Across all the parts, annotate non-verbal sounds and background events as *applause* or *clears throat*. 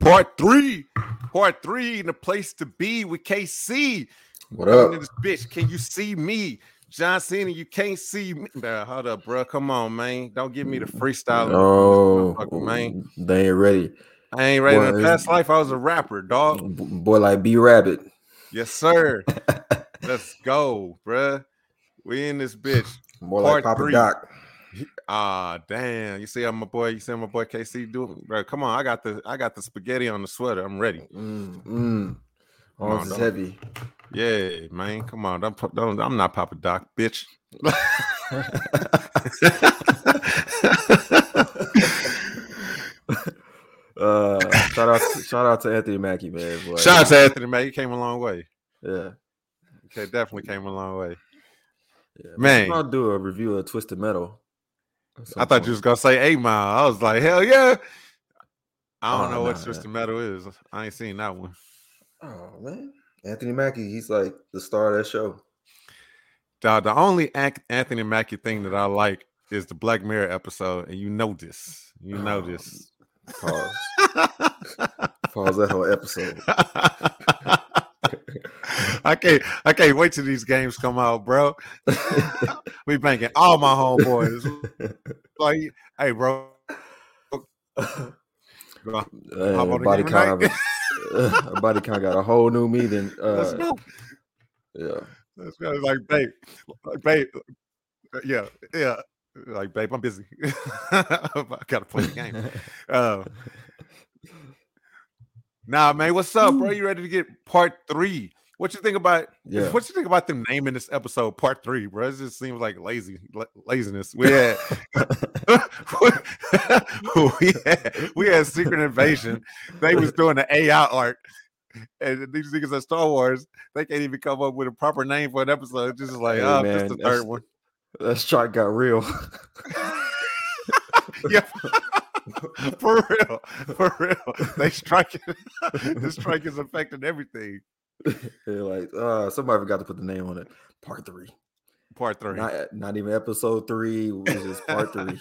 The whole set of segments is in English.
Part three, part three, in the place to be with KC. What up? This bitch, can you see me? John Cena, you can't see me. Nah, hold up, bro. Come on, man. Don't give me the freestyle. Oh, man. They ain't ready. I ain't ready. Boy, In the past life, I was a rapper, dog. Boy, like B Rabbit. Yes, sir. *laughs* Let's go, bruh. We in this bitch. More Part like Papa three. Doc. Ah, damn. You see how my boy, you see my boy KC doing? Bro, come on. I got the I got the spaghetti on the sweater. I'm ready. Mm, mm. Arms is heavy. Yeah, man. Come on. Don't, don't I'm not Papa Doc, bitch. Uh, shout out, shout out to Anthony Mackie, man. Boy. Shout out to Anthony, man. He came a long way. yeah, Okay, definitely came a long way. yeah. Man. I'll do a review of Twisted Metal. I thought point. you was gonna say eight mile. I was like, hell yeah. I don't Oh, know what nah, Twisted Metal is. I ain't seen that one. Oh man, Anthony Mackie, he's like the star of that show. The, the only Anthony Mackie thing that I like is the Black Mirror episode, and you know this. You oh, know Oh, this. Pause. *laughs* Pause that whole episode. *laughs* I can't I can't wait till these games come out, bro. *laughs* we banking all my homeboys. Like, hey, bro. Uh, hop on the body count, uh, *laughs* body count got a whole new. Let's Uh, go. yeah, Let's go. Like, babe, like, babe, uh, yeah, yeah. Like, babe, I'm busy. *laughs* I gotta play the game. Uh, nah, man, what's up, bro? You ready to get part three? What you think about? yeah. What you think about them naming this episode part three, bro? It just seems like lazy la- laziness. We had, *laughs* we had we had Secret Invasion. They was doing the AI art, and these niggas at Star Wars, they can't even come up with a proper name for an episode. It's just like, Hey, oh, man, just the third one. that strike got real. *laughs* yeah. *laughs* *laughs* for real, for real. They strike it. *laughs* the strike is affecting everything. *laughs* They're like, uh, somebody forgot to put the name on it. Part three, Part three. not not even episode three. It was just part three.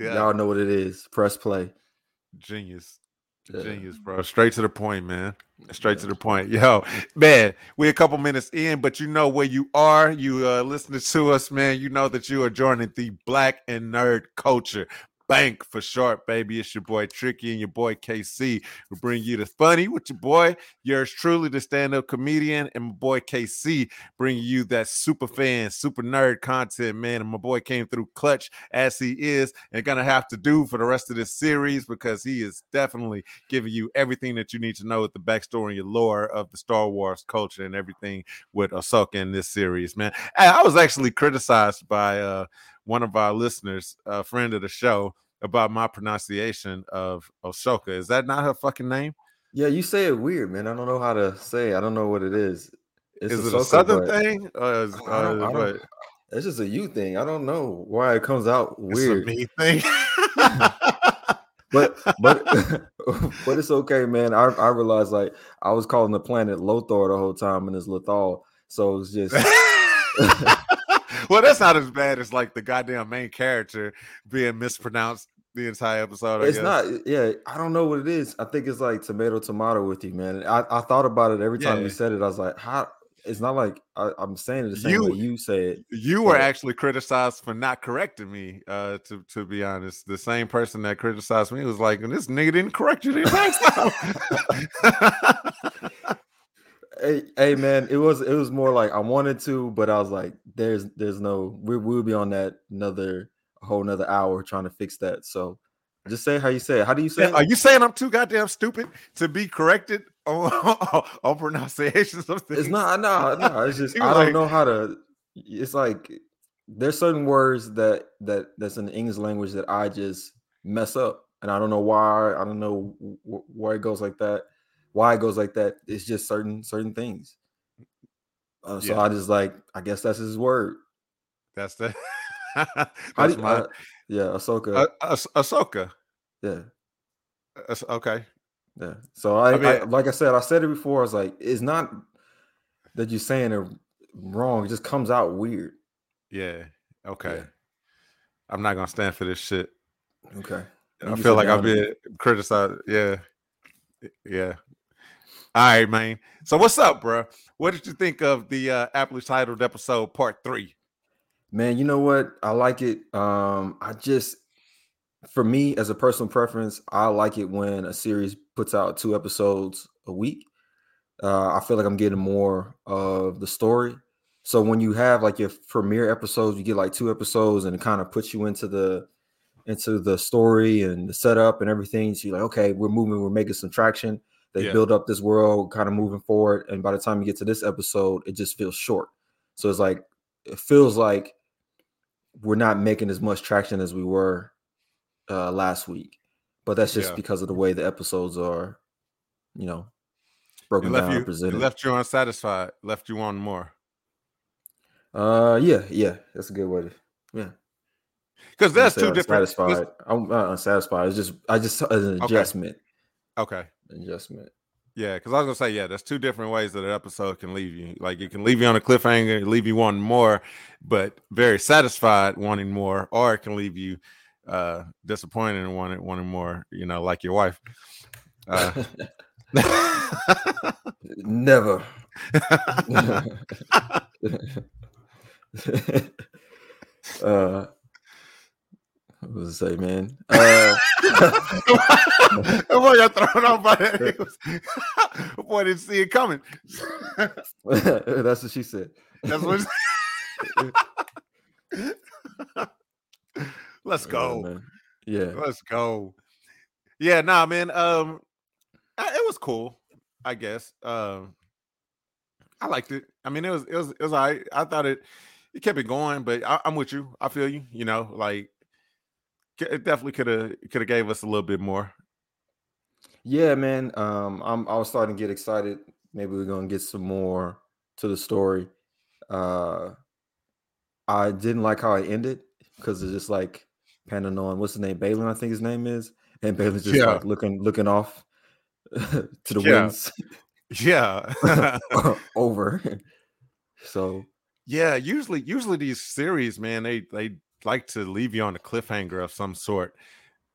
yeah, Y'all know what it is. Press play. genius. Genius, bro. Straight to the point, man. Straight to the point. Yo, man, we're a couple minutes in, but you know where you are. You uh listening to us, man. You know that you are joining the black and nerd culture. Bank for short, baby. It's your boy Tricky and your boy KC. We bring you the funny with your boy, yours truly, the stand-up comedian, and my boy KC bringing you that super fan, super nerd content, man. And my boy came through clutch as he is, and gonna have to do for the rest of this series because he is definitely giving you everything that you need to know with the backstory and your lore of the Star Wars culture and everything with Ahsoka in this series, man. I was actually criticized by uh, one of our listeners, a friend of the show, about my pronunciation of Ahsoka. Is that not her fucking name? Yeah, you say it weird, man. I don't know how to say. it. I don't know what it is. It's is it a southern thing? Is, I don't- I don't- I what? don't- It's just a you thing. I don't know why it comes out It's a weird. me thing. *laughs* but but *laughs* *laughs* but it's okay, man. I I realized like I was calling the planet Lothar the whole time, and it's Lothal. So it's just well, that's not as bad as like the goddamn main character being mispronounced the entire episode. I it's guess. not. Yeah, I don't know what it is. I think it's like tomato tomato with you, man. I, I thought about it every time Yeah. you said it. I was like, how? It's not like I, I'm saying it the same You- way you say it. You were actually criticized for not correcting me. Uh, to to be honest, the same person that criticized me was like, "This nigga didn't correct you the last *laughs* time." *laughs* Hey, hey, man, it was it was more like I wanted to, but I was like, there's there's no we we'll be on that another whole another hour trying to fix that. So just say how you say it. How do you say Are it? you saying I'm too goddamn stupid to be corrected on, *laughs* on pronunciations of things? It's not no no. It's just *laughs* I don't like- know how to. It's like there's certain words that that that's in the English language that I just mess up, and I don't know why. I don't know wh- why it goes like that. Why it goes like that? It's just certain certain things. Uh, so Yeah. I just like I guess that's his word. That's the. *laughs* That's do my uh, yeah, Ahsoka. uh, Ah- Ahsoka. yeah, Okay. yeah. So I, I I, like I said, I said it before. I was like, it's not that you're saying it wrong. It just comes out weird. Yeah. Okay. Yeah. I'm not gonna stand for this shit. Okay. I You feel like I've been criticized. Yeah. Yeah. All right, man. So what's up, bro? What did you think of the uh aptly titled episode part three? Man, you know what? I like it. Um, I just for me as a personal preference, I like it when a series puts out two episodes a week. Uh, I feel like I'm getting more of the story. So when you have like your premiere episodes, you get like two episodes, and it kind of puts you into the into the story and the setup and everything. So you're like, okay, we're moving, we're making some traction. They Yeah. build up this world, kind of moving forward, and by the time you get to this episode, it just feels short. So it's like it feels like we're not making as much traction as we were uh last week. But that's just Yeah. because of the way the episodes are, you know, It broken left down you and it presented. left you unsatisfied, left you wanting more. Uh, yeah, yeah, that's a good way to. Yeah, Because there's two different Unsatisfied. I'm not unsatisfied. It's just I just as an Okay. adjustment. okay. Adjustment. Yeah, because I was gonna say, yeah, there's two different ways that an episode can leave you. Like it can leave you on a cliffhanger, leave you wanting more, but very satisfied wanting more, or it can leave you uh disappointed and wanting wanting more, you know, like your wife. Uh, *laughs* Never. *laughs* *laughs* uh, what was I say, man? *laughs* Uh, boy got thrown off by that. *laughs* Boy didn't see it coming. *laughs* that's what she said. That's what. Let's Yeah, go. man. Yeah. Let's go. Yeah, nah, man. Um, it was cool. I guess. Um, I liked it. I mean, it was it was it was all right. I thought it it kept it going, but I, I'm with you. I feel you. You know, like it definitely could have could have gave us a little bit more. Yeah, man. Um, I'm I was starting to get excited. Maybe we're gonna get some more to the story. Uh I didn't like how it ended because it's just like panning on what's his name, Baylan, I think his name is. And Baylan's just Yeah. like looking looking off *laughs* to the Yeah. winds Yeah. *laughs* over. *laughs* So Yeah, usually usually these series, man, they they like to leave you on a cliffhanger of some sort.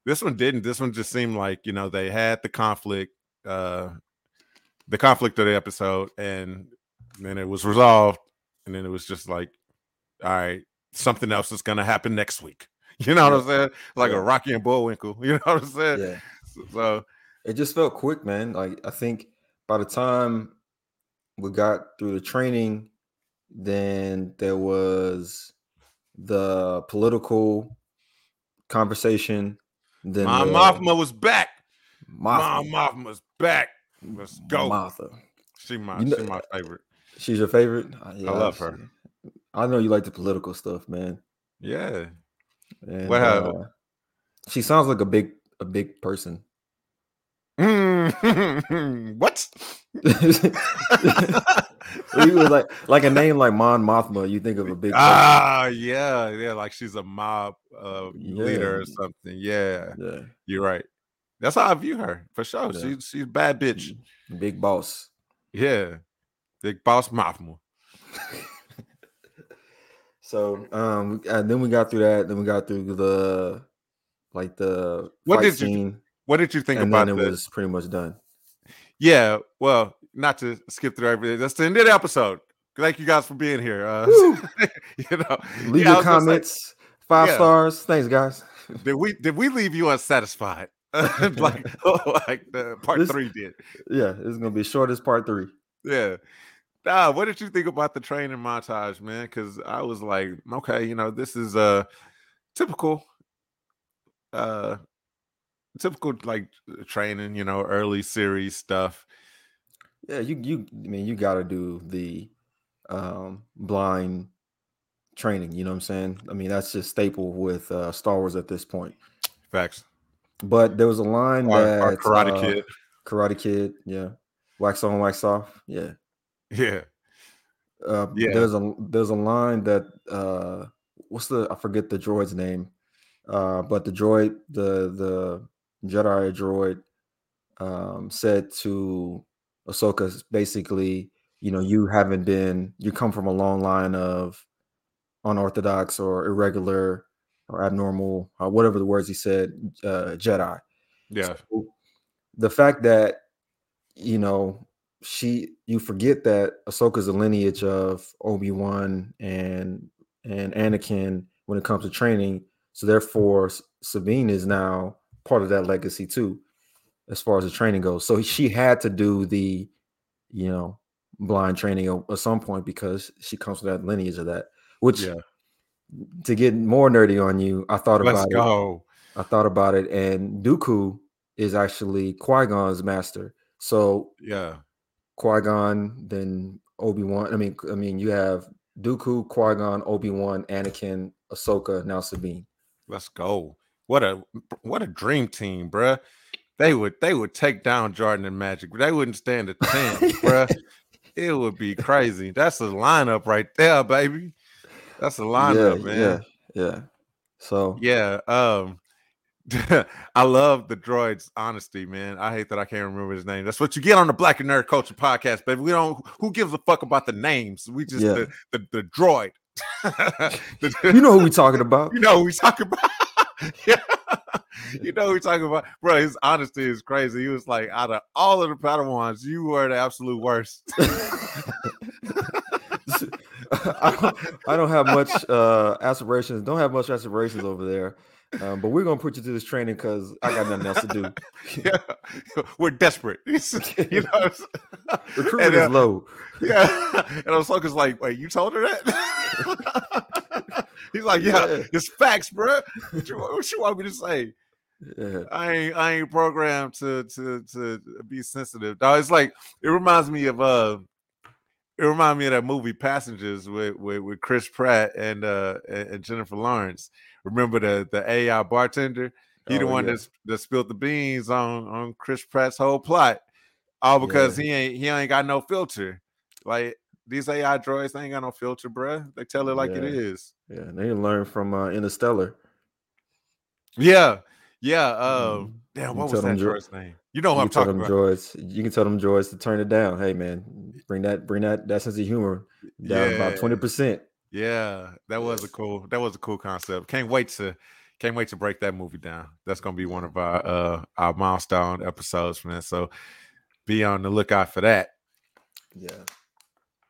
This one didn't. This one just seemed like, you know, they had the conflict, uh the conflict of the episode, and then it was resolved, and then it was just like, all right, something else is gonna happen next week. *laughs* You know what I'm saying? Like Yeah. a Rocky and Bullwinkle. *laughs* You know what I'm saying? yeah. So it just felt quick, man. Like I think by the time we got through the training, then there was the political conversation. Then my the Mothma was back. Martha, Mon Mothma's back. Let's go. Martha. She my You know- she my favorite. She's your favorite. Uh, yeah, love her. I know you like the political stuff, man. Yeah. And, What happened? uh, she sounds like a big a big person. Mm, *laughs* what? *laughs* *laughs* he was like like a name like Mon Mothma. You think of a big person. ah, yeah, yeah, like she's a mob uh, leader or something. Yeah, Yeah, you're right. That's how I view her for sure. Yeah. She's she's a bad bitch. big boss. Yeah, big boss Mothma. *laughs* So um and then we got through that, then we got through the like the What did you scene, What did you think about then it was pretty much done. Yeah, well, not to skip through everything. That's the end of the episode. Thank you guys for being here. Uh, *laughs* you know, Leave yeah, your was gonna say, comments, five Yeah. stars. Thanks, guys. *laughs* did we did we leave you unsatisfied? *laughs* like like the part This- three did. Yeah, it's gonna be short as part three. Yeah. Nah, what did you think about the training montage, man? Because I was like, okay, you know, this is uh typical uh typical like training, you know, early series stuff. Yeah, you you I mean you gotta do the um blind training, you know what I'm saying? I mean, that's just staple with uh Star Wars at this point. Facts. But there was a line Our, that our karate uh, kid. Karate Kid, yeah. Wax on, wax off. Yeah. Yeah. Uh, Yeah. There's a there's a line that uh, what's the I forget the droid's name, uh, but the droid the the Jedi droid um, said to Ahsoka basically, you know, you haven't been you come from a long line of unorthodox or irregular or abnormal or whatever the words he said uh, Jedi. Yeah. So, the fact that you know, she you forget that Ahsoka's a lineage of Obi Wan and and Anakin when it comes to training. So therefore, Sabine is now part of that legacy too, as far as the training goes. So she had to do the, you know, blind training at, some point because she comes from that lineage of that. Which, yeah. to get more nerdy on you, I thought Let's about go. it. I thought about it, and Dooku is actually Qui Gon's master. So yeah, Qui Gon, then Obi Wan. I mean, I mean, you have Dooku, Qui Gon, Obi Wan, Anakin, Ahsoka, now Sabine. Let's go. What a what a dream team, bruh. They would they would take down Jordan and Magic. They wouldn't stand a chance, bruh. It would be crazy. That's a lineup right there, baby. That's a lineup, yeah, man. Yeah, yeah. So yeah, um, *laughs* I love the droid's honesty, man. I hate that I can't remember his name. That's what you get on the Black and Nerd Culture podcast, baby. We don't who gives a fuck about the names. We just yeah. the, the, the droid. the, *laughs* you know who we talking about. You know who we talking about. *laughs* yeah. *laughs* You know who we talking about. Bro, his honesty is crazy. He was like, out of all of the Padawans, you were the absolute worst. *laughs* *laughs* I, don't, I don't have much uh aspirations. Don't have much aspirations over there. Um, but we're gonna put you through this training because I got nothing else to do. yeah, we're desperate. you know, recruitment uh, is low. Yeah, and I was like, "Wait, you told her that?" He's like, "Yeah, yeah. it's facts, bro. What you, what you, want me to say?" Yeah. I ain't I ain't programmed to to to be sensitive. Dog, it's like it reminds me of uh it reminds me of that movie Passengers with with, with Chris Pratt and uh and Jennifer Lawrence remember the the AI bartender? He oh, the one yeah. that that spilled the beans on on Chris Pratt's whole plot, all because yeah. he ain't he ain't got no filter. Like these AI droids, they ain't got no filter, bro. They tell it like yeah. it is. Yeah, they learn from uh, Interstellar. Yeah, yeah. Um, damn, what was that droid's name? You know what I'm talking about. Droids, you can tell them droids to turn it down. Hey, man, bring that bring that that sense of humor down about twenty percent. Yeah, that was a cool that was a cool concept. Can't wait to can't wait to break that movie down. That's gonna be one of our uh our milestone episodes, man. So be on the lookout for that. Yeah.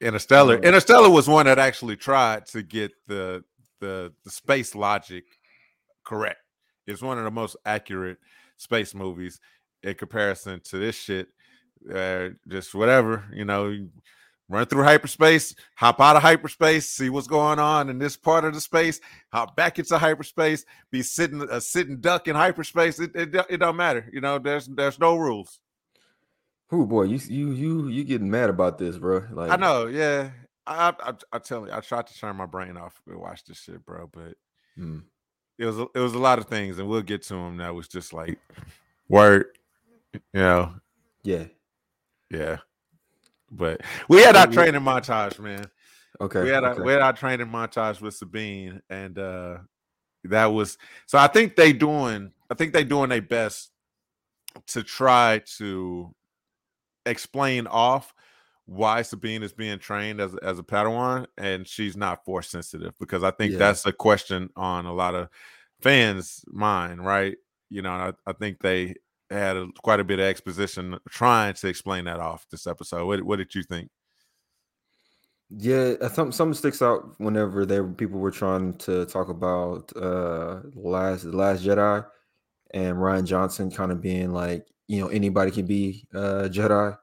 Interstellar. Um, Interstellar was one that actually tried to get the the the space logic correct. It's one of the most accurate space movies in comparison to this shit. Uh, just whatever, you know, run through hyperspace, hop out of hyperspace, see what's going on in this part of the space, hop back into hyperspace, be sitting a sitting duck in hyperspace. It, it, it don't matter. You know, there's there's no rules. Oh boy, you you you you getting mad about this, bro? Like I know, yeah. I I, I tell you, I tried to turn my brain off and watch this shit, bro, but hmm. It was it was a lot of things, and we'll get to them. That was just like word, you know. Yeah, yeah. But we had our training montage, man. Okay. We had okay. our we had our training montage with Sabine, and uh that was so I think they doing I think they doing their best to try to explain off why Sabine is being trained as as a Padawan and she's not force sensitive because I think yeah. that's a question on a lot of fans' mind, right? You know, I, I think they had a, quite a bit of exposition trying to explain that off this episode. What, what did you think? Yeah, uh, some something sticks out whenever there people were trying to talk about uh last the last Jedi and Rian Johnson kind of being like, you know, anybody can be uh Jedi.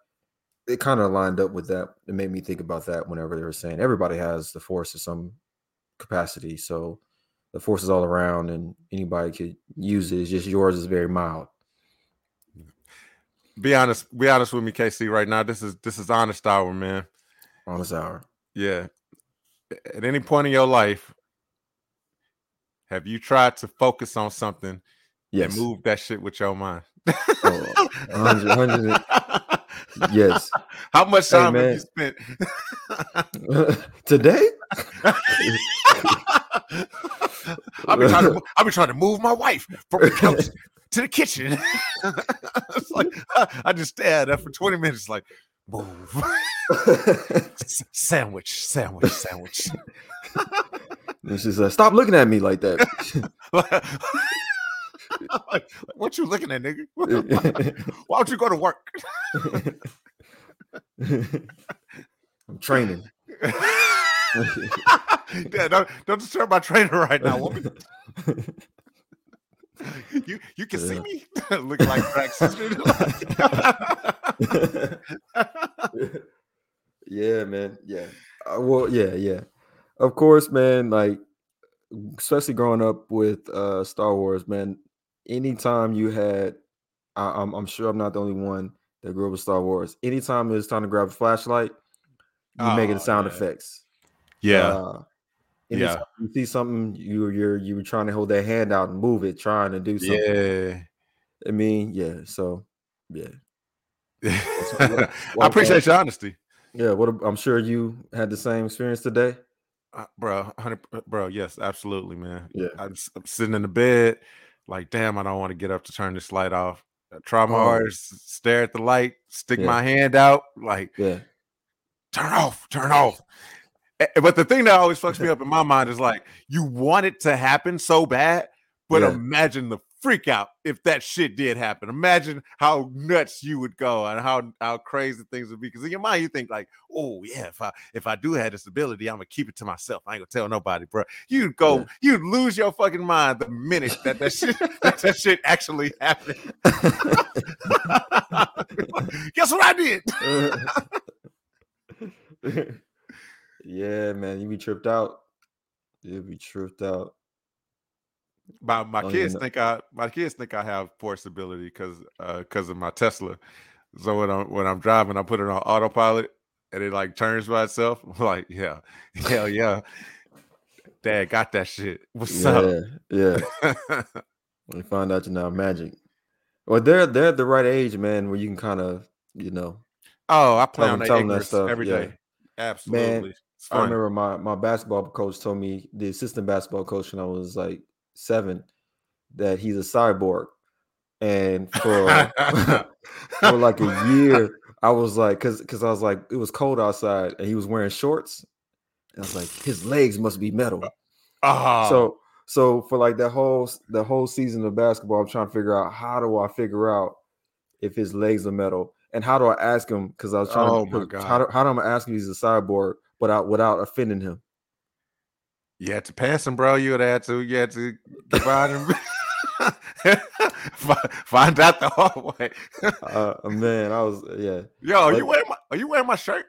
It kind of lined up with that. It made me think about that whenever they were saying everybody has the force in some capacity. So the force is all around and anybody could use it. It's just yours is very mild be honest, be honest with me, KC. Right now, this is this is honest hour, man. Honest hour. Yeah. At any point in your life, have you tried to focus on something yes. and move that shit with your mind? oh, 100, 100, *laughs* yes. *laughs* How much time hey, have you spent *laughs* today? *laughs* I've been trying to I've been trying to move my wife from the couch to the kitchen. it's like I just stared at her for 20 minutes, like move. sandwich, sandwich, sandwich. and she's like, stop looking at me like that. *laughs* like, what you looking at, nigga? *laughs* Why don't you go to work? *laughs* I'm training. yeah, don't don't disturb my trainer right now, woman. you you can see me looking like Drax. yeah, man. Yeah. Uh, well, yeah, yeah. Of course, man. Like, especially growing up with uh Star Wars, man. Anytime you had, I, I'm, I'm sure I'm not the only one that grew up with Star Wars. Anytime it was time to grab a flashlight, you making Oh, sound yeah. effects. yeah, Uh, Yeah. You see something, you you're you were trying to hold that hand out and move it, trying to do something. yeah. I mean, yeah. So, yeah, I *laughs* appreciate your honesty. yeah. What a- I'm sure you had the same experience today. Uh, bro, 100 bro, yes, absolutely, man. Yeah. I'm, I'm sitting in the bed, like, damn, I don't want to get up to turn this light off. I try my Oh. hardest, stare at the light, stick Yeah. my hand out, like, Yeah, turn off, turn off. But the thing that always fucks me *laughs* up in my mind is like, you want it to happen so bad, but Yeah. imagine the freak out if that shit did happen. Imagine how nuts you would go and how how crazy things would be. Because in your mind, you think like, oh yeah, if I if I do have this ability, I'm gonna keep it to myself. I ain't gonna tell nobody, bro. You'd go, Yeah. you'd lose your fucking mind the minute *laughs* that that shit that, that shit actually happened. *laughs* Guess what I did? *laughs* yeah, man, you be tripped out. You'd be tripped out. My my oh, even kids know. think I my kids think I have force ability because because uh, of my Tesla. So when I'm when I'm driving, I put it on autopilot and it like turns by itself. *laughs* I'm like, yeah, hell yeah. Dad got that shit. What's Yeah, yeah. up? We find out you're not magic. Well, they're they're at the right age, man, where you can kind of, you know, oh, I play on them- that tell them that stuff, every yeah. day. Absolutely. It's I remember my my basketball coach told me the assistant basketball coach when I was like seven that he's a cyborg, and for *laughs* *laughs* for like a year I was like, cause cause I was like, it was cold outside and he was wearing shorts, and I was like, his legs must be metal. oh, So so for like that whole the whole season of basketball, I'm trying to figure out how do I figure out if his legs are metal? And how do I ask him? Because I was trying Oh to my how do, how do I ask him if he's a cyborg without without offending him? You had to pass him, bro. You would have had to. You had to find him. *laughs* Find out the hard way. Uh, man, I was yeah Yo, are you wearing my are you wearing my shirt?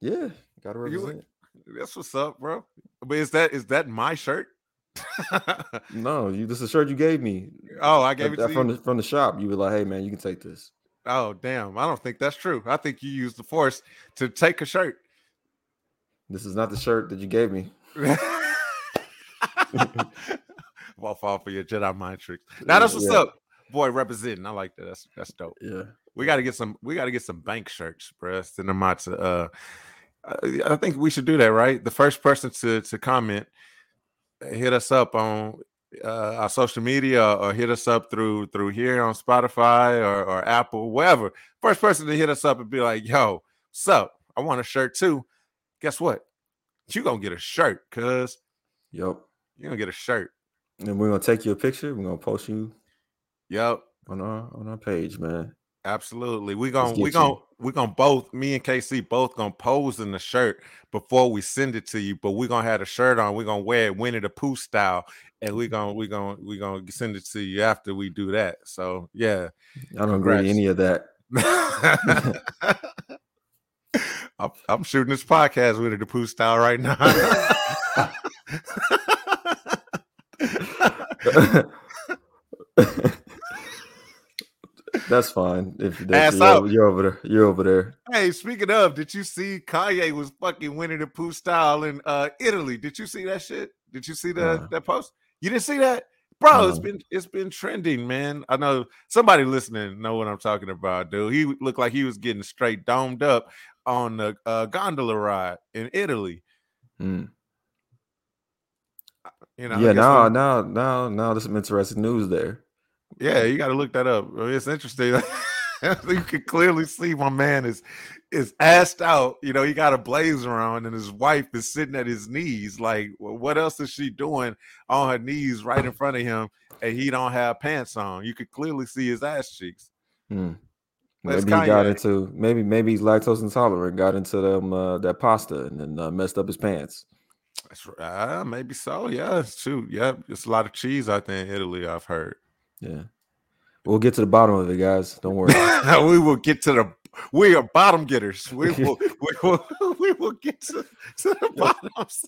yeah gotta You- That's what's up, bro. But is that is that my shirt? *laughs* No, you this is a shirt you gave me oh, I gave it to from you. the from the shop. You were like, hey man, you can take this. Oh, damn. I don't think that's true. I think you used the force to take a shirt. This is not the shirt that you gave me. *laughs* Won't fall for your Jedi mind tricks. Now that's what's Yeah. up. Boy, representing. I like that. That's that's dope. Yeah. We got to get some. We got to get some bank shirts, bro. Send them out to. Uh, I think we should do that, right? The first person to to comment, hit us up on uh, our social media, or hit us up through through here on Spotify or, or Apple, wherever. First person to hit us up and be like, "Yo, what's up? I want a shirt too." Guess what? You gonna get a shirt, cuz Yep. You gonna get a shirt. And we're gonna take you a picture. We're gonna post you Yep. on our on our page, man. Absolutely. We gonna we get gonna you. we gonna both me and KC both gonna pose in the shirt before we send it to you, but we're gonna have the shirt on, we're gonna wear it Winnie the Pooh style, and we're gonna we gonna we gonna send it to you after we do that. So yeah. I don't agree Congrats. to any of that. *laughs* I'm, I'm shooting this podcast Winnie the Pooh style right now. *laughs* *laughs* *laughs* That's fine. If Ass you're, out. over- you're over there, you're over there. hey, speaking of, did you see Kanye was fucking Winnie the Pooh style in uh Italy? Did you see that shit? Did you see that Nah. that post? You didn't see that? Bro, it's No. been it's been trending, man. I know somebody listening know what I'm talking about, dude. He looked like he was getting straight domed up on the uh, gondola ride in Italy. Mm. You know, yeah, now, now, now, now, there's some interesting news there. Yeah, you got to look that up. It's interesting. *laughs* you can clearly see my man is is assed out. You know, he got a blazer on, and his wife is sitting at his knees. Like, well, what else is she doing on her knees right in front of him? and he don't have pants on. You could clearly see his ass cheeks. Hmm. Maybe he got into maybe maybe he's lactose intolerant, got into them uh, that pasta and then uh, messed up his pants. That's right. Uh, maybe so. Yeah, shoot. Yep. it's a lot of cheese out there in Italy. I've heard. Yeah, we'll get to the bottom of it, guys. Don't worry. *laughs* we will get to the. We are bottom getters. We *laughs* will. we will. *laughs* We will get to, to the bottoms.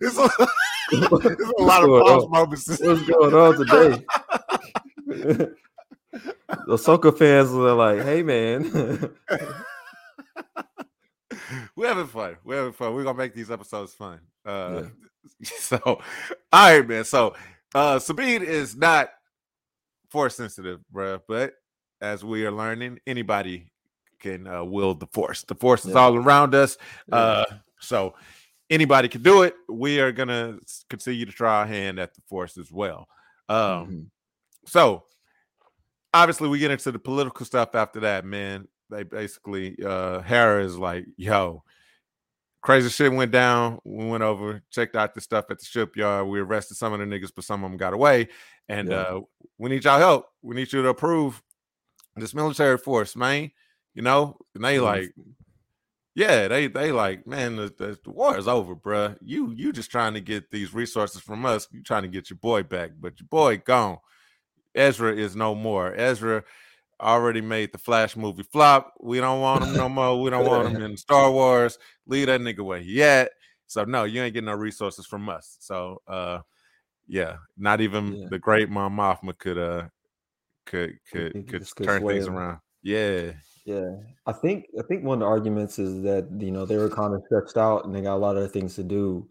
it's, a, it's a lot of pause moments. What's going on today? the soccer fans are like, "Hey, man." *laughs* We're having fun. We're having fun. We're gonna make these episodes fun. Uh, yeah. *laughs* so all right, man. So uh Sabine is not force sensitive, bro, but as we are learning, anybody can uh, wield the force. The force is all around us. Uh so anybody can do it. We are gonna continue to try our hand at the force as well. Um mm-hmm. so obviously we get into the political stuff after that, man they basically uh Hera is like, yo, crazy shit went down. We went over, checked out the stuff at the shipyard. We arrested some of the niggas, but some of them got away. And yeah. uh we need y'all help. We need you to approve this military force, man. You know, and they like, yeah, they they like, man, the, the, the, war is over, bruh. You you just trying to get these resources from us. You trying to get your boy back, but your boy gone. Ezra is no more. Ezra already made the Flash movie flop. We don't want him no more. We don't want him *laughs* in Star Wars. Leave that nigga where he at. So no, you ain't getting no resources from us. So uh yeah, not even yeah. the great Mon Mothma could uh could could could, could turn things him. around. Yeah. Yeah. I think I think one of the arguments is that you know they were kind of stretched out and they got a lot of things to do.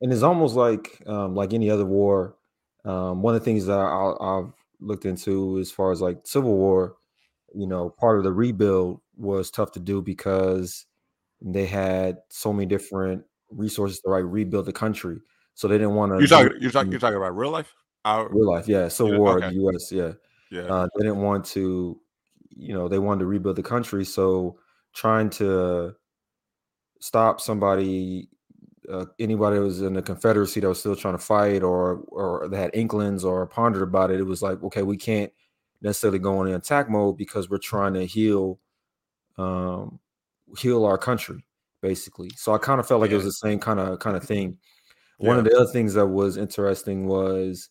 And it's almost like um like any other war. Um one of the things that I, I've looked into as far as like Civil War you know, part of the rebuild was tough to do because they had so many different resources to like rebuild the country. So they didn't want to. You're talking. You're talking. You're talking about real life. Our, real life, yeah. Civil yeah, War, okay. the U.S. Yeah, yeah. Uh, they didn't want to. You know, they wanted to rebuild the country. So trying to stop somebody, uh, anybody that was in the Confederacy that was still trying to fight, or or they had inklings or pondered about it, it was like, okay, we can't necessarily going in attack mode because we're trying to heal um heal our country basically so i kind of felt like yeah. it was the same kind of kind of thing yeah. one of the other things that was interesting was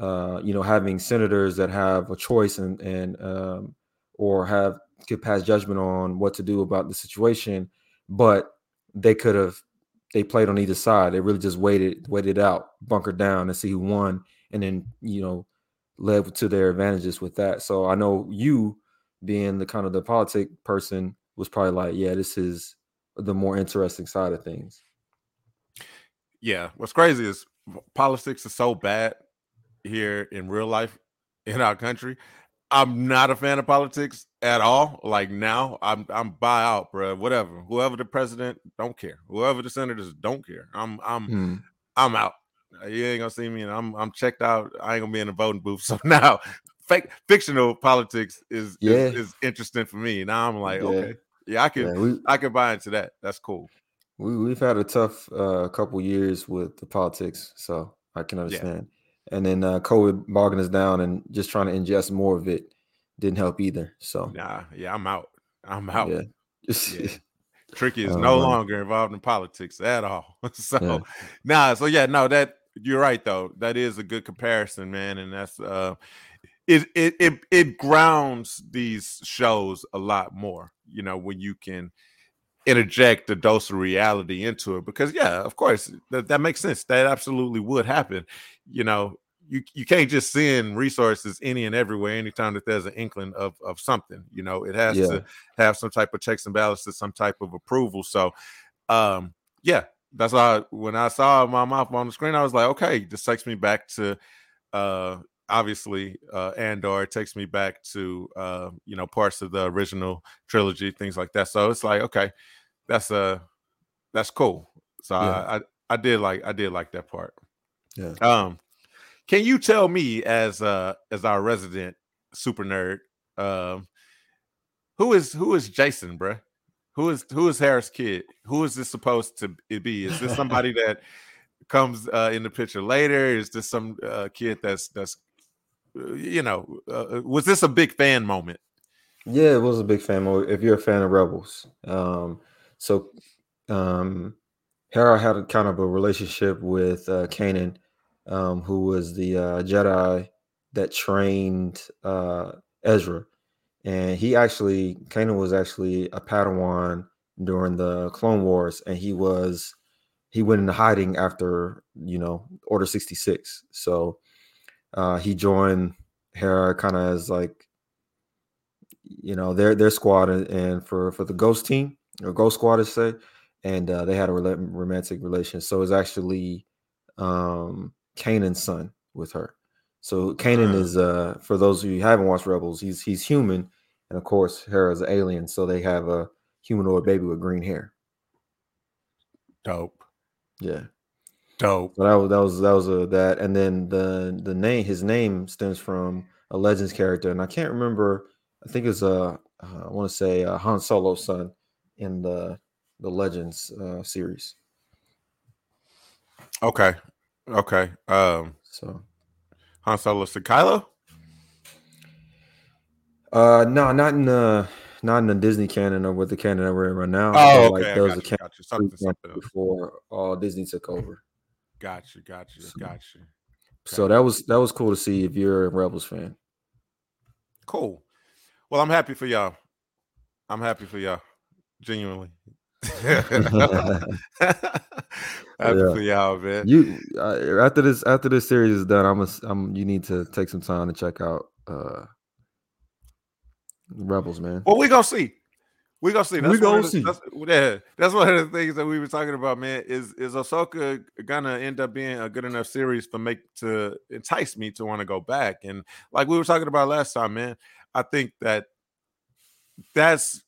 uh you know having senators that have a choice and and um or have could pass judgment on what to do about the situation but they could have they played on either side they really just waited waited out bunkered down and see who won and then you know led to their advantages with that. So I know you being the kind of the politic person was probably like, yeah, this is the more interesting side of things. Yeah, what's crazy is politics is so bad here in real life *laughs* in our country. I'm not a fan of politics at all. Like now, I'm I'm buy out, bro. Whatever, whoever the president, don't care. Whoever the senators, don't care. I'm I'm hmm. I'm out. Uh, you ain't gonna see me, and I'm I'm checked out. I ain't gonna be in the voting booth. *laughs* So now, fake fictional politics is yeah. is, is interesting for me. Now I'm like, yeah. okay, yeah, I can yeah, we, I can buy into that. That's cool. We we've had a tough uh, couple years with the politics, so I can understand. And then uh, COVID bogging us down, and just trying to ingest more of it didn't help either. So nah, yeah, I'm out. I'm out. Yeah. *laughs* Tricky is oh, no longer involved in politics at all. *laughs* so yeah. nah, so yeah, no, that you're right though. That is a good comparison, man, and that's uh it it it it grounds these shows a lot more, you know, when you can interject a dose of reality into it because yeah of course that, that makes sense that absolutely would happen you know you you can't just send resources any and everywhere anytime that there's an inkling of of something you know it has yeah. to have some type of checks and balances some type of approval so um yeah that's why when I saw Mon Mothma on the screen, I was like, okay, this takes me back to uh obviously uh Andor it takes me back to uh you know parts of the original trilogy, things like that. So it's like, okay, that's uh that's cool. So yeah. I, I I did like I did like that part. Yeah. Um can you tell me as uh as our resident super nerd, um who is who is Jacen, bruh? Who is who is Hera's kid? Who is this supposed to be? Is this *laughs* somebody that comes uh, in the picture later? Is this some uh, kid that's that's uh, you know uh, was this a big fan moment? Yeah, it was a big fan moment. If you're a fan of Rebels, um, so um, Hera had a kind of a relationship with uh, Kanan, um, who was the uh, Jedi that trained uh, Ezra, and he actually Kanan was actually a Padawan during the Clone Wars, and he was he went into hiding after you know Order sixty six. So uh, he joined Hera kind of as like you know their their squad and, for for the Ghost team or Ghost Squad to say, and uh, they had a romantic relation. So it's actually um Kanan's son with her. So Kanan is uh for those of you who haven't watched Rebels, he's he's human, and of course Hera's an alien, so they have a humanoid baby with green hair. Dope. Yeah. Dope. So that was that was that was a that, and then the the name his name stems from a Legends character, and I can't remember. I think it's a uh, I want to say a Han Solo's son in the the Legends uh, series. Okay. Okay. Um. So Han Solo to Kylo. Uh, no, not in the not in the Disney canon or with the canon that we're in right now. Oh, okay. Like, there was a canon something, something before all Disney took over. Gotcha, gotcha, gotcha. So that was that was cool to see if you're a Rebels fan. Cool. Well, I'm happy for y'all. I'm happy for y'all. Genuinely. *laughs* *laughs* *laughs* happy yeah. y'all, man. You uh, after this after this series is done, I'm a, I'm you need to take some time to check out uh Rebels, man. Well, we gonna see. We gonna see. That's we gonna see. That's, yeah, that's one of the things that we were talking about, man. Is is Ahsoka gonna end up being a good enough series for make to entice me to want to go back? And like we were talking about last time, man, I think that that's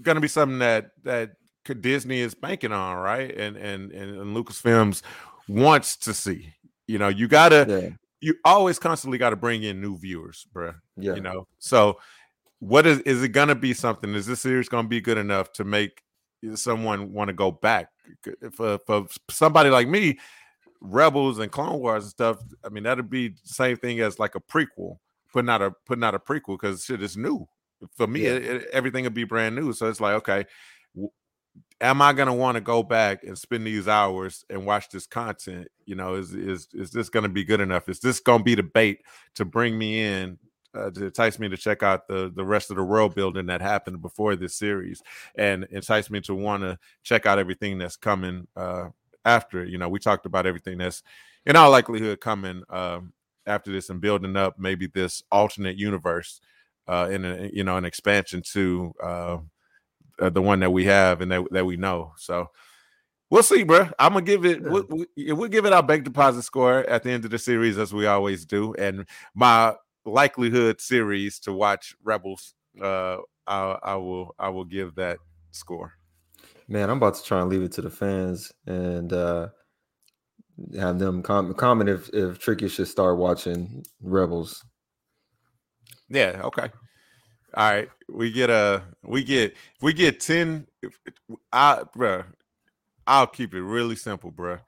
gonna be something that that Disney is banking on, right? And and and, and Lucasfilms wants to see. You know, you gotta. Yeah. You always constantly got to bring in new viewers, bro. Yeah. You know, so what is is it gonna be something? Is this series gonna be good enough to make someone want to go back? For for somebody like me, Rebels and Clone Wars and stuff. I mean, that'd be the same thing as like a prequel, putting out a putting out a prequel because shit is new. For me, yeah. it, it, everything would be brand new. So it's like, okay, am I gonna want to go back and spend these hours and watch this content? You know, is is is this gonna be good enough? Is this gonna be the bait to bring me in uh, to entice me to check out the the rest of the world building that happened before this series, and entice me to want to check out everything that's coming uh, after. You know, we talked about everything that's in all likelihood coming um, after this and building up maybe this alternate universe uh, in a, you know an expansion to uh, the one that we have and that that we know. So. We'll see, bro. I'm gonna give it. We'll, we'll, give it our bank deposit score at the end of the series, as we always do. And my likelihood series to watch Rebels, uh, I, I will I will give that score. Man, I'm about to try and leave it to the fans and uh, have them com- comment if if Tricky should start watching Rebels. Yeah. Okay. All right. We get a we get if we get ten. I bro, I'll keep it really simple, bro.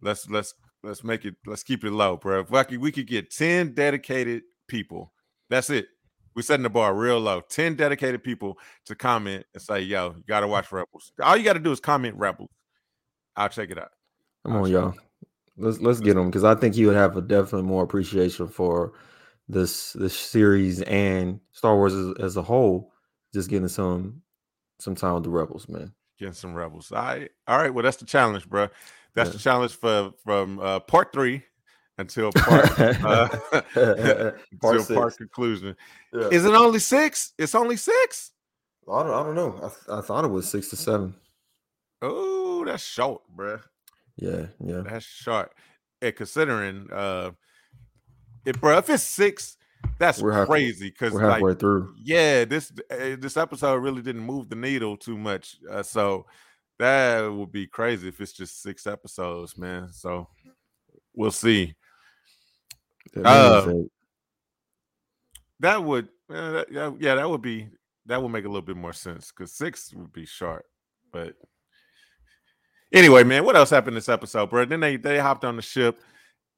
Let's let's let's make it let's keep it low, bro. If I could, we could get ten dedicated people. That's it. We're setting the bar real low. 10 dedicated people to comment and say, yo, you got to watch Rebels. All you got to do is comment Rebels. I'll check it out. Come on, y'all. Let's let's get him because I think he would have a definitely more appreciation for this this series and Star Wars as, as a whole. Just getting some some time with the Rebels, man. Getting some Rebels. All right, all right. Well, that's the challenge, bro. That's yeah. the challenge for from uh, part three until *laughs* part uh, *laughs* part until part conclusion. Yeah. Is it only six? It's only six. I don't, I don't know. I, th- I thought it was six to seven. Oh, that's short, bro. Yeah, yeah, that's short. And considering, uh, if bro, if it's six, that's we're crazy because we're halfway like, through. Yeah, this uh, this episode really didn't move the needle too much, uh, so that would be crazy if it's just six episodes, man. So we'll see. Uh, that would, uh, that, yeah, that would be that would make a little bit more sense because six would be short, but Anyway, man, what else happened this episode, bro? Then they they hopped on the ship,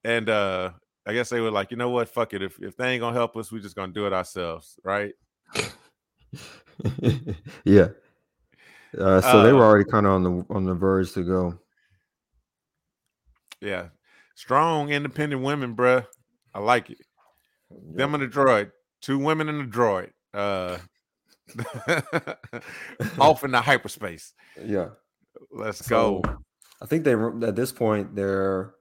and uh I guess they were like, you know what, fuck it. If if they ain't gonna help us, we're just gonna do it ourselves, right? *laughs* yeah. Uh, so they were Uh, already kind of on the on the verge to go. Yeah, strong, independent women, bruh. I like it. Them and the droid, two women and a droid. Uh, *laughs* off the hyperspace. Yeah. Let's go. I think they at this point they're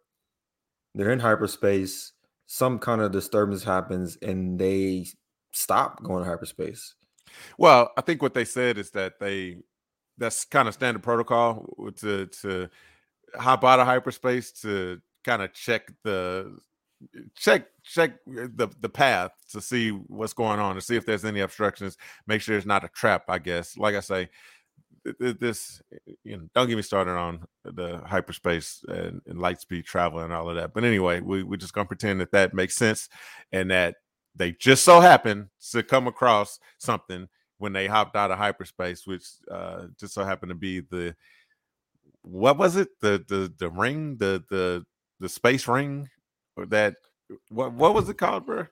they're in hyperspace. Some kind of disturbance happens and they stop going to hyperspace. Well, I think what they said is that they that's kind of standard protocol to to hop out of hyperspace to kind of check the check check uh, the the path to see what's going on to see if there's any obstructions make sure it's not a trap i guess like i say this you know don't get me started on the hyperspace and, and light speed travel and all of that but anyway we, we're just gonna pretend that that makes sense and that they just so happen to come across something when they hopped out of hyperspace which uh just so happened to be the what was it? The the the ring the the the space ring or that what what was it called bro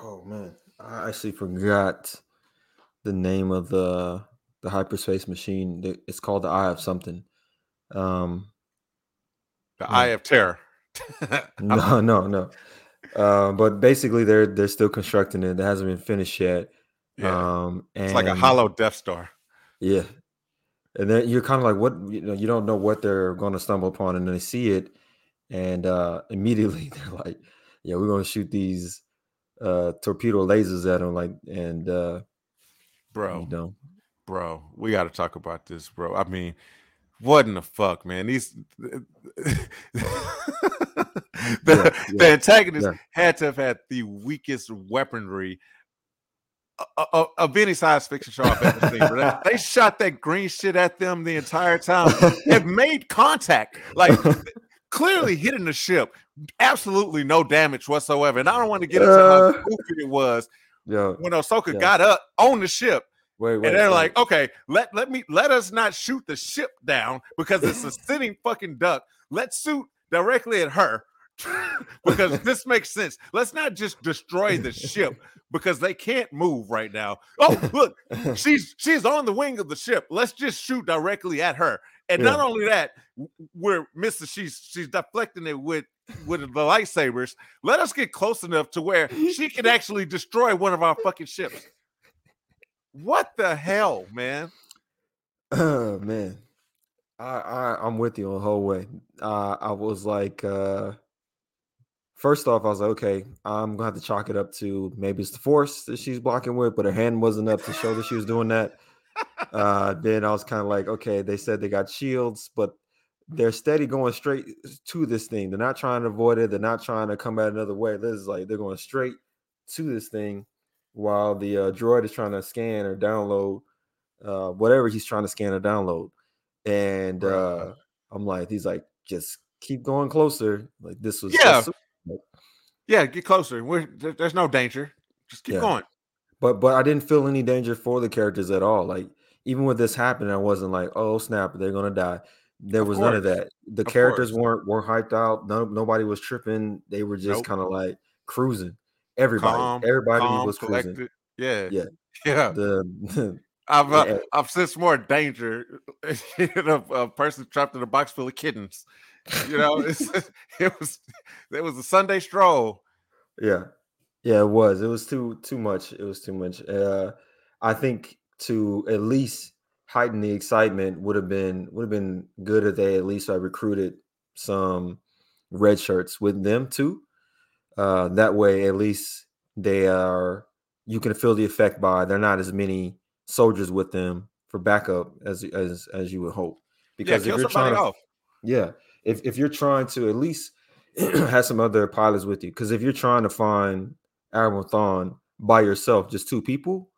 Oh man, I actually forgot the name of the the hyperspace machine. It's called the Eye of something. Um, the eye of terror *laughs* no, no, no. Uh, but basically, they're they're still constructing it. It hasn't been finished yet. yeah Um, and it's like a hollow death star Yeah, and then you're kind of like, what you know, you don't know what they're going to stumble upon, and then they see it, and uh, immediately *laughs* they're like, yeah, we're going to shoot these uh torpedo lasers at them, like, and uh, bro you know, bro we got to talk about this bro i mean what in the fuck man these *laughs* the, Yeah, the antagonist yeah. had to have had the weakest weaponry o- o- of any science fiction show I've ever seen. bro. They, *laughs* shot that green shit at them the entire time. It made contact, like clearly *laughs* hitting the ship. Absolutely no damage whatsoever. And I don't want to get into Uh. how goofy it was Yo, when Ahsoka Yeah. got up on the ship wait, wait. and they're wait. like, okay, let let me let us not shoot the ship down because it's a *laughs* sitting fucking duck. Let's shoot directly at her *laughs* because this makes sense. Let's not just destroy the ship *laughs* because they can't move right now. Oh, look, she's she's on the wing of the ship. Let's just shoot directly at her. And not only that, we're missing. She's she's deflecting it with with the lightsabers. Let us get close enough to where she can actually destroy one of our fucking ships. What the hell, man? *clears throat* Oh man, I, I I'm with you on the whole way. Uh, I was like, uh, first off, I was like, okay, I'm gonna have to chalk it up to maybe it's the force that she's blocking with, but her hand wasn't up to show that she was doing that. Uh, *laughs* then I was kind of like, okay, they said they got shields, but they're steady going straight to this thing. They're not trying to avoid it. They're not trying to come at another way. This is like they're going straight to this thing, while the uh, droid is trying to scan or download uh, whatever he's trying to scan or download. And uh, I'm like, he's like, just keep going closer. Like this was Yeah. Yeah, get closer. We're, there's no danger. Just keep Yeah. going. but but I didn't feel any danger for the characters at all. Like even with this happening, I wasn't like, oh snap, they're gonna die. There Of was none of that. The Of characters course. weren't weren't hyped out. No, nobody was tripping. They were just Nope. kind of like cruising. Everybody, Calm, everybody calm, was cruising. collected. Yeah, Yeah. *laughs* yeah. The *laughs* I've uh, Yeah. I've sensed more danger in a, a person trapped in a box full of kittens. You know, it's, *laughs* it was it was a Sunday stroll. Yeah, yeah, it was. It was too too much. It was too much. Uh, I think to at least heighten the excitement would have been would have been good if they at least I recruited some red shirts with them too. Uh, that way, at least they are. You can feel the effect by they're not as many soldiers with them for backup as as as you would hope. Yeah, Because kill if you're trying to off. yeah. If if you're trying to at least *clears throat* have some other pilots with you, because if you're trying to find Admiral Thrawn by yourself, just two people,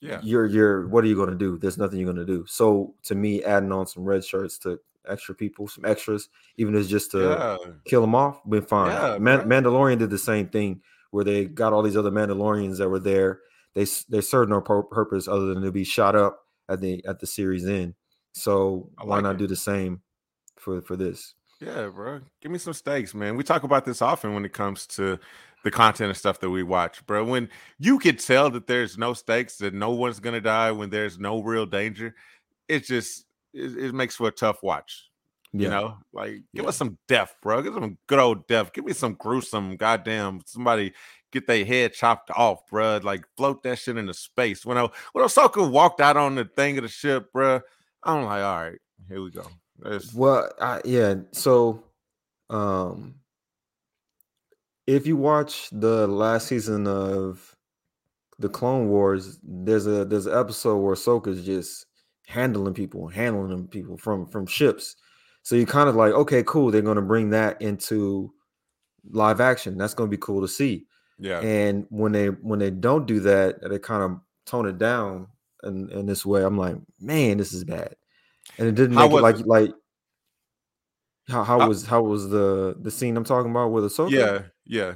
Yeah, you're you're what are you gonna do? There's nothing you're gonna do. So to me, adding on some red shirts to extra people, some extras, even if it's just to yeah, kill them off, been fine. Yeah, Man- bruh. Mandalorian did the same thing where they got all these other Mandalorians that were there. They they served no pur- purpose other than to be shot up at the at the series end. So I why not it. do the same for for this. Yeah, bro. Give me some stakes, man. We talk about this often when it comes to the content and stuff that we watch, bro. When you could tell that there's no stakes, that no one's gonna die, when there's no real danger, it's just it, it makes for a tough watch. You know, like give Yeah. us some death, bro. Give us some good old death. Give me some gruesome, goddamn somebody get their head chopped off, bro. Like float that shit into space. When I, when Ahsoka walked out on the thing of the ship, bro, I'm like, all right, here we go. Let's- Well, I, yeah. So, um, if you watch the last season of the Clone Wars, there's a there's an episode where Ahsoka's just handling people, handling them people from from ships. So you're kind of like, okay, cool. They're going to bring that into live action. That's going to be cool to see. yeah, And when they when they don't do that, they kind of tone it down in, in this way. I'm like, man, this is bad. And it didn't make it like it? like how how How- was how was the the scene I'm talking about with Ahsoka? yeah, yeah.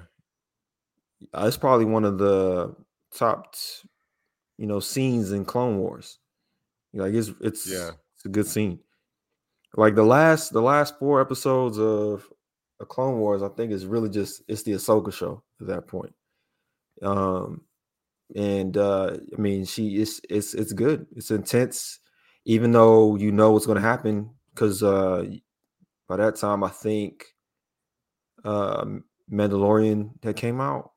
Uh, it's probably one of the top t- you know scenes in Clone Wars. Like it's it's Yeah. it's a good scene. Like the last the last four episodes of a Clone Wars, I think is really just it's the Ahsoka show at that point. Um and uh I mean she is it's it's good. It's intense, even though you know what's gonna happen, because uh by that time I think uh, Mandalorian that came out.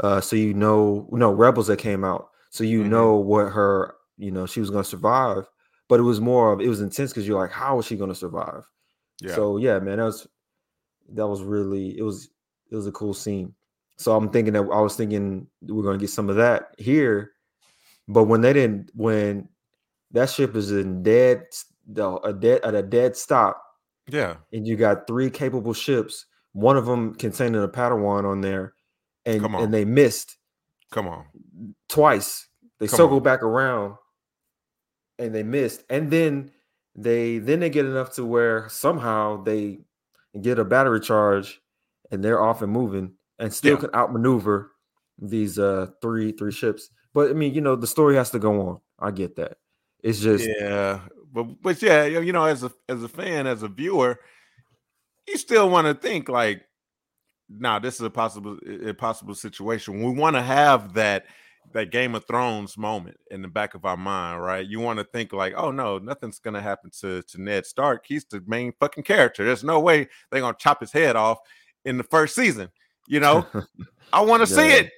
Uh so you know no Rebels that came out. So you Mhm. know what her, you know, she was gonna survive. But it was more of it was intense because you're like, how is she gonna survive? Yeah. So yeah, man, that was that was really it was it was a cool scene. So I'm thinking that I was thinking we're gonna get some of that here, but when they didn't, when that ship is in dead, the a dead at a dead stop, yeah. and you got three capable ships, one of them containing a Padawan on there, and on. and they missed Come on. twice. They Come on. back around and they missed. And then they then they get enough to where somehow they get a battery charge and they're off and moving and still Yeah. can outmaneuver these uh three three ships. But I mean, you know, the story has to go on. I get that. It's just Yeah, but but yeah, you know, as a as a fan, as a viewer, you still want to think like, nah, this is a possible a possible situation. We want to have that that Game of Thrones moment in the back of our mind, right? You want to think like, oh no, nothing's gonna happen to to Ned Stark. He's the main fucking character. There's no way they're gonna chop his head off in the first season. You know, *laughs* I want to see it.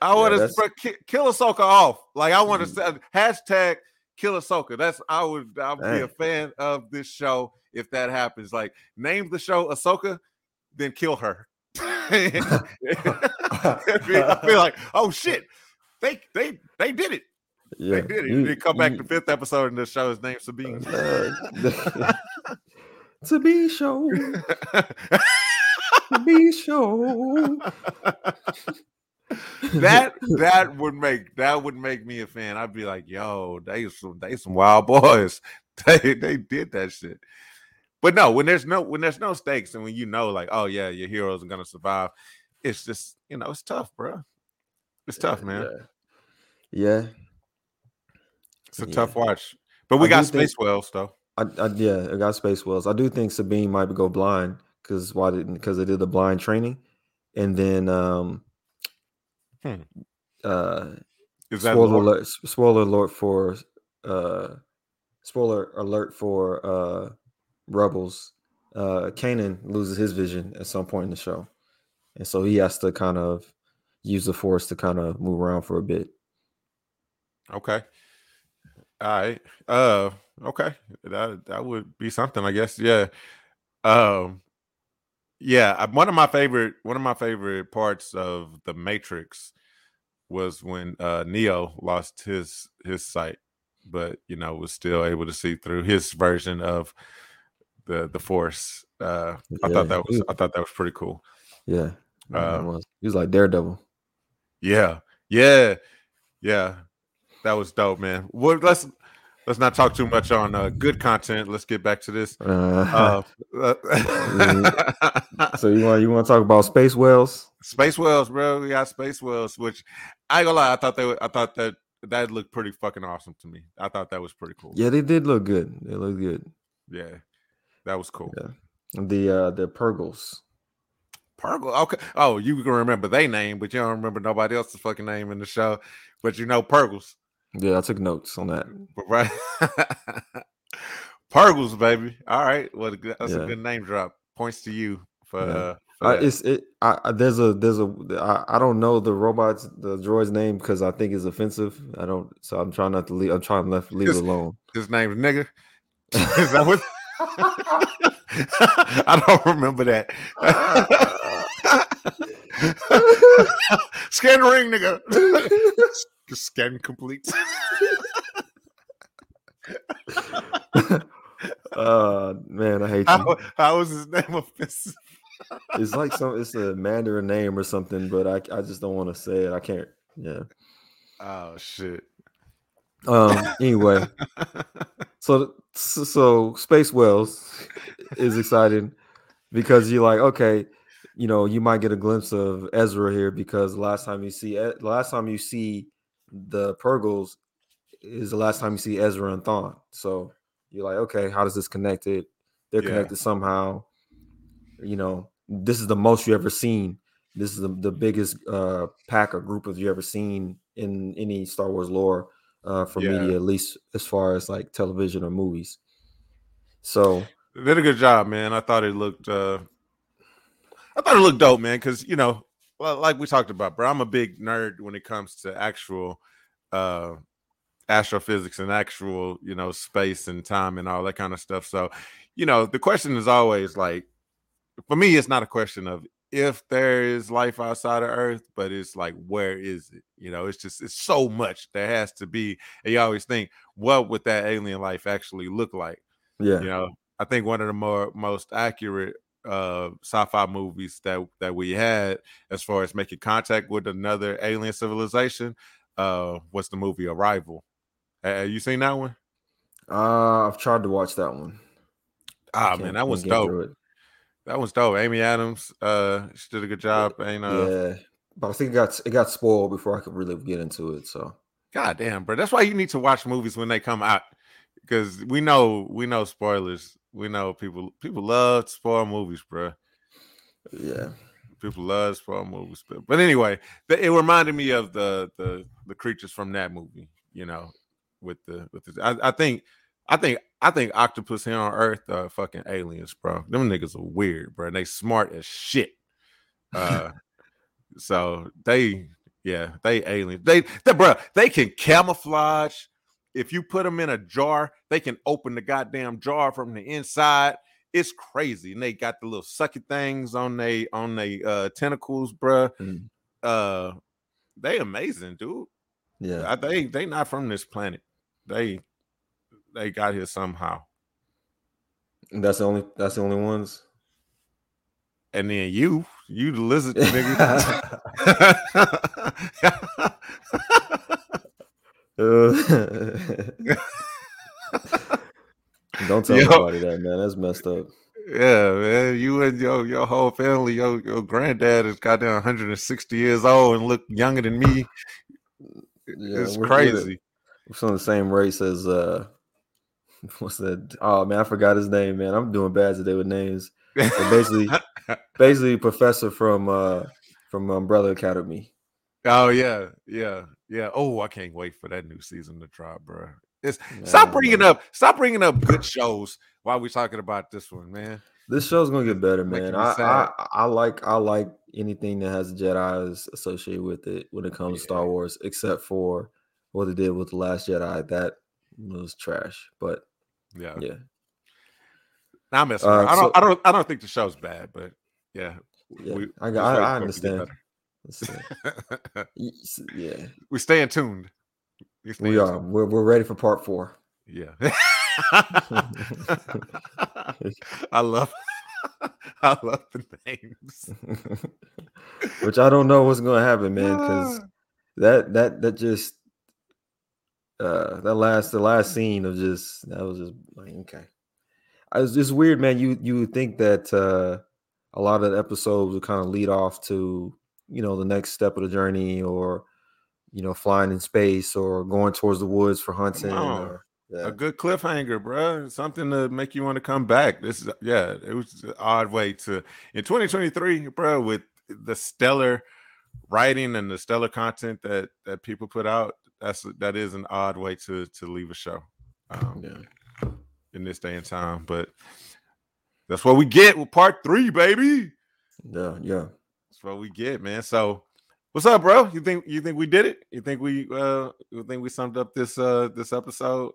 I want to that's- ki- kill Ahsoka off. Like I want to Mm. say hashtag kill Ahsoka. That's I would I would be a fan of this show if that happens. Like name the show Ahsoka, then kill her. *laughs* *laughs* I feel like oh shit, they they they did it. yeah. They did it. you- they come back you- the fifth episode and the show is named Sabine. uh, *laughs* to be show, *laughs* to be show. that that would make that would make me a fan. I'd be like, yo, they some they some wild boys. *laughs* They they did that shit. But no, when there's no when there's no stakes and when you know like, oh yeah, your heroes are gonna survive, it's just you know it's tough, bro. It's tough, man. Yeah. It's a Yeah. tough watch. But we I got do think- Space Whales though. I, I yeah, I got Space Wells. I do think Sabine might go blind because why didn't because they did the blind training, and then um, Hmm. uh, Is that spoiler lore? alert, spoiler alert for uh, spoiler alert for uh, Rebels. Uh, Kanan loses his vision at some point in the show, and so he has to kind of use the Force to kind of move around for a bit. Okay. All right. Uh okay. That that would be something, I guess. Yeah. Um yeah, one of my favorite one of my favorite parts of the Matrix was when uh Neo lost his his sight, but you know, was still able to see through his version of the the force. Uh I thought that was I thought that was pretty cool. Yeah, Uh, was. He was like Daredevil. Yeah, yeah, yeah. That was dope, man. Well, let's let's not talk too much on uh, good content. Let's get back to this. Uh, Uh, *laughs* so you *laughs* want you want to talk about space whales? Space Whales, bro. We got Space Whales, which I ain't gonna lie, I thought they were, I thought that that looked pretty fucking awesome to me. I thought that was pretty cool. Yeah, they did look good. They look good. yeah. That was cool. Yeah. The uh the Purrgils. Purrgil. Okay. Oh, you can remember they name, but you don't remember nobody else's fucking name in the show. But you know Purrgils. Yeah, I took notes on that. Right. *laughs* Purrgils, baby. All right. Well, that's yeah. a good name drop. Points to you for. Yeah. Uh, it's it. I, there's a there's a I, I don't know the robots the droid's name because I think it's offensive. I don't. So I'm trying not to leave. I'm trying to leave, leave it alone. His name's nigga. *laughs* Is that what? *laughs* I don't remember that. *laughs* Scan ring, nigga. *laughs* Scan complete. *laughs* uh man, I hate you. How, how is his name offensive? it's like some it's a Mandarin name or something, but I I just don't want to say it. I can't. Yeah. Oh shit. Um. Anyway, so so Space Wells is exciting because you're like, okay, you know, you might get a glimpse of Ezra here because last time you see last time you see the Purrgils is the last time you see Ezra and Thrawn. So you're like, okay, how does this connect it? They're yeah. connected somehow. You know, this is the most you ever seen. This is the, the biggest uh, pack or group of you ever seen in any Star Wars lore uh, for yeah. media, at least as far as like television or movies. So they did a good job, man. I thought it looked, uh, I thought it looked dope, man. Because you know, well, like we talked about, bro, I'm a big nerd when it comes to actual uh, astrophysics and actual, you know, space and time and all that kind of stuff. So, you know, the question is always like, for me, it's not a question of if there is life outside of Earth, but it's like, where is it? You know, it's just, it's so much there has to be. And you always think, what would that alien life actually look like? Yeah. You know, I think one of the more most accurate uh sci-fi movies that that we had as far as making contact with another alien civilization uh was the movie Arrival. Have you seen that one? Uh I've tried to watch that one. Ah man, that was dope. That was dope. Amy Adams, uh, she did a good job. Ain't uh, yeah, but I think it got it got spoiled before I could really get into it. So, god damn, bro, that's why you need to watch movies when they come out because we know we know spoilers. We know people people love spoil movies, bro. Yeah, people love spoil movies. But, but anyway, it reminded me of the the the creatures from that movie. You know, with the with the, I, I think I think I think octopus here on Earth are fucking aliens, bro. Them niggas are weird, bro. And they smart as shit. Uh, *laughs* so they, yeah, they aliens. They, they, bro, they can camouflage. If you put them in a jar, they can open the goddamn jar from the inside. It's crazy, and they got the little sucky things on they on they uh tentacles, bro. Mm. Uh, they amazing, dude. Yeah, they they not from this planet. They they got here somehow. That's the only. That's the only ones. And then you, you the lizard nigga. *laughs* *laughs* *laughs* *laughs* Don't tell Yo. nobody that, man. That's messed up. Yeah, man. You and your your whole family, your your granddad is goddamn 160 years old and look younger than me. Yeah, it's crazy. We're from the same race as uh *laughs* what's that? Oh man, I forgot his name, man. I'm doing bad today with names. basically, *laughs* basically, professor from uh from Umbrella Academy. Oh yeah, yeah, yeah. Oh, I can't wait for that new season to drop, bro. It's man, stop bringing man. up, stop bringing up good shows while we're talking about this one, man. This show's gonna get better, man. I, I, I like I like anything that has Jedi's associated with it when it comes yeah. to Star Wars, except for what they did with the Last Jedi. That was trash. But yeah, yeah. I'm messing. Uh, I don't. So, I don't. I don't think the show's bad, but yeah, yeah. We, I, I, I understand. *laughs* yeah, we stay tuned. We, we are. Tuned. We're we're ready for part four. Yeah. *laughs* *laughs* I love. I love the names. Which I don't know what's to happen, man, because that that that just uh that last the last scene of just that was just like okay. I was just weird, man. You you would think that uh a lot of the episodes would kind of lead off to you know the next step of the journey or you know flying in space or going towards the woods for hunting or a good cliffhanger, bro. Something to make you want to come back. This is yeah, it was an odd way to in 2023, bro, with the stellar writing and the stellar content that that people put out. That's that is an odd way to to leave a show. Um, yeah. in this day and time, but that's what we get with part three, baby. Yeah, yeah. That's what we get, man. So what's up, bro? You think you think we did it? You think we uh you think we summed up this uh this episode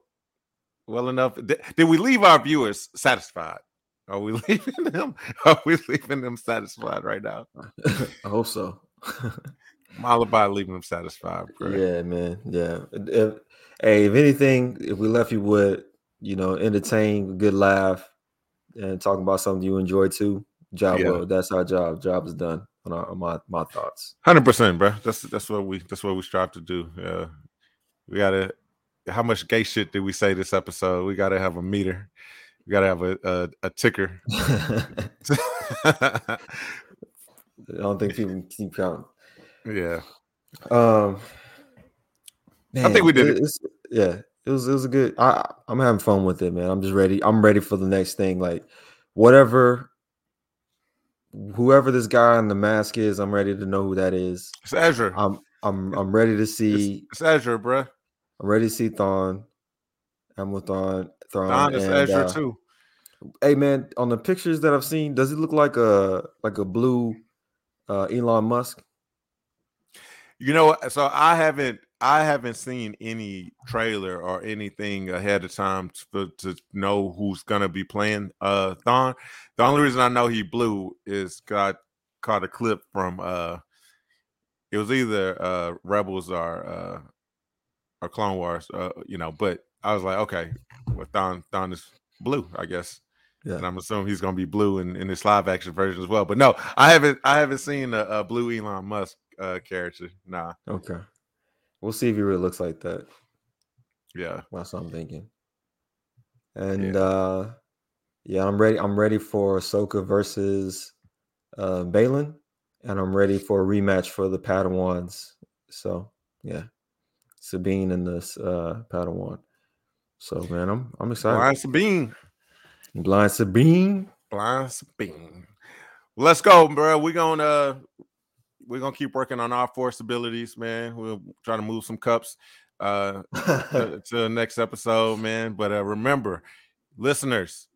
well enough? Did, did we leave our viewers satisfied? Are we *laughs* leaving them? Are we leaving them satisfied right now? *laughs* I hope so. *laughs* I'm all about leaving them satisfied, bro. Yeah, man. Yeah. If, hey, if anything, if we left you with, you know, entertain, good laugh, and talking about something you enjoy too, job yeah. well. That's our job. Job is done. On, our, on my my thoughts. Hundred percent, bro. That's that's what we that's what we strive to do. Yeah, we gotta. How much gay shit did we say this episode? We gotta have a meter. We gotta have a a, a ticker. *laughs* *laughs* I don't think people keep count. Yeah. Um. Man, I think we did it. yeah, it was it was a good. I I'm having fun with it, man. I'm just ready. I'm ready for the next thing. Like whatever, whoever this guy in the mask is, I'm ready to know who that is. It's Ezra. I'm I'm I'm ready to see. It's, it's Ezra, bro. I'm ready to see Thon. I'm with Thon. Thon, is and, Ezra uh, too. Hey man, on the pictures that I've seen, does it look like a like a blue uh Elon Musk? You know, so I haven't I haven't seen any trailer or anything ahead of time to, to know who's gonna be playing uh Thrawn. The only reason I know he blue is got caught a clip from uh it was either uh Rebels or uh or Clone Wars, uh, you know, but I was like, okay, well Thon Thrawn is blue, I guess. Yeah. And I'm assuming he's gonna be blue in, in this live action version as well. But no, I haven't I haven't seen a, a blue Elon Musk uh character. Nah. Okay. We'll see if he really looks like that. Yeah. That's what I'm thinking. And yeah. uh yeah, I'm ready. I'm ready for Ahsoka versus uh Baylan, and I'm ready for a rematch for the Padawans. So yeah. Sabine and this uh Padawan. So man, I'm I'm excited. Blind Sabine. Blind Sabine. Blind Sabine. Let's go, bro. We're gonna we're gonna keep working on our force abilities, man. We'll try to move some cups uh to, *laughs* to, the next episode, man. But uh remember, listeners,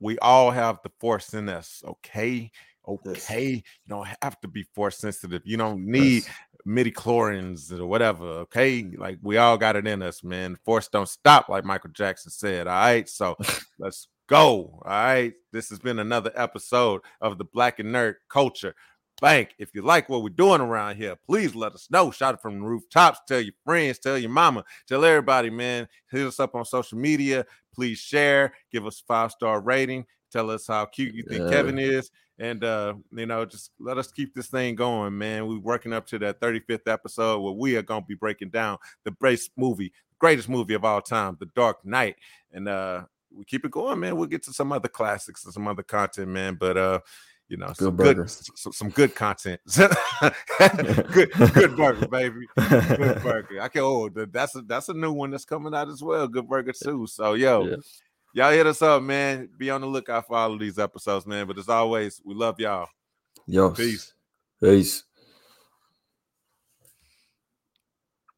we all have the force in us, okay? Okay, yes. you don't have to be force sensitive. You don't need yes. midi chlorians or whatever. Okay, like we all got it in us, man. Force don't stop, like Michael Jackson said. All right, so *laughs* let's go. All right, this has been another episode of the Black and Nerd Culture Bank. If you like what we're doing around here, please let us know. Shout it from the rooftops. Tell your friends, tell your mama, tell everybody, man. Hit us up on social media. Please share, give us five star rating. Tell us how cute you think yeah. Kevin is. And uh, you know, just let us keep this thing going, man. We're working up to that 35th episode where we are gonna be breaking down the best movie, greatest movie of all time, The Dark Knight. And uh we keep it going, man. We'll get to some other classics and some other content, man. But uh you know, good some burger. good some, some good content. *laughs* good *laughs* good burger, baby. Good *laughs* burger. I can oh that's a that's a new one that's coming out as well. Good burger too. So yo, yeah. y'all hit us up, man. Be on the lookout for all of these episodes, man. But as always, we love y'all. Yo. Peace. Peace.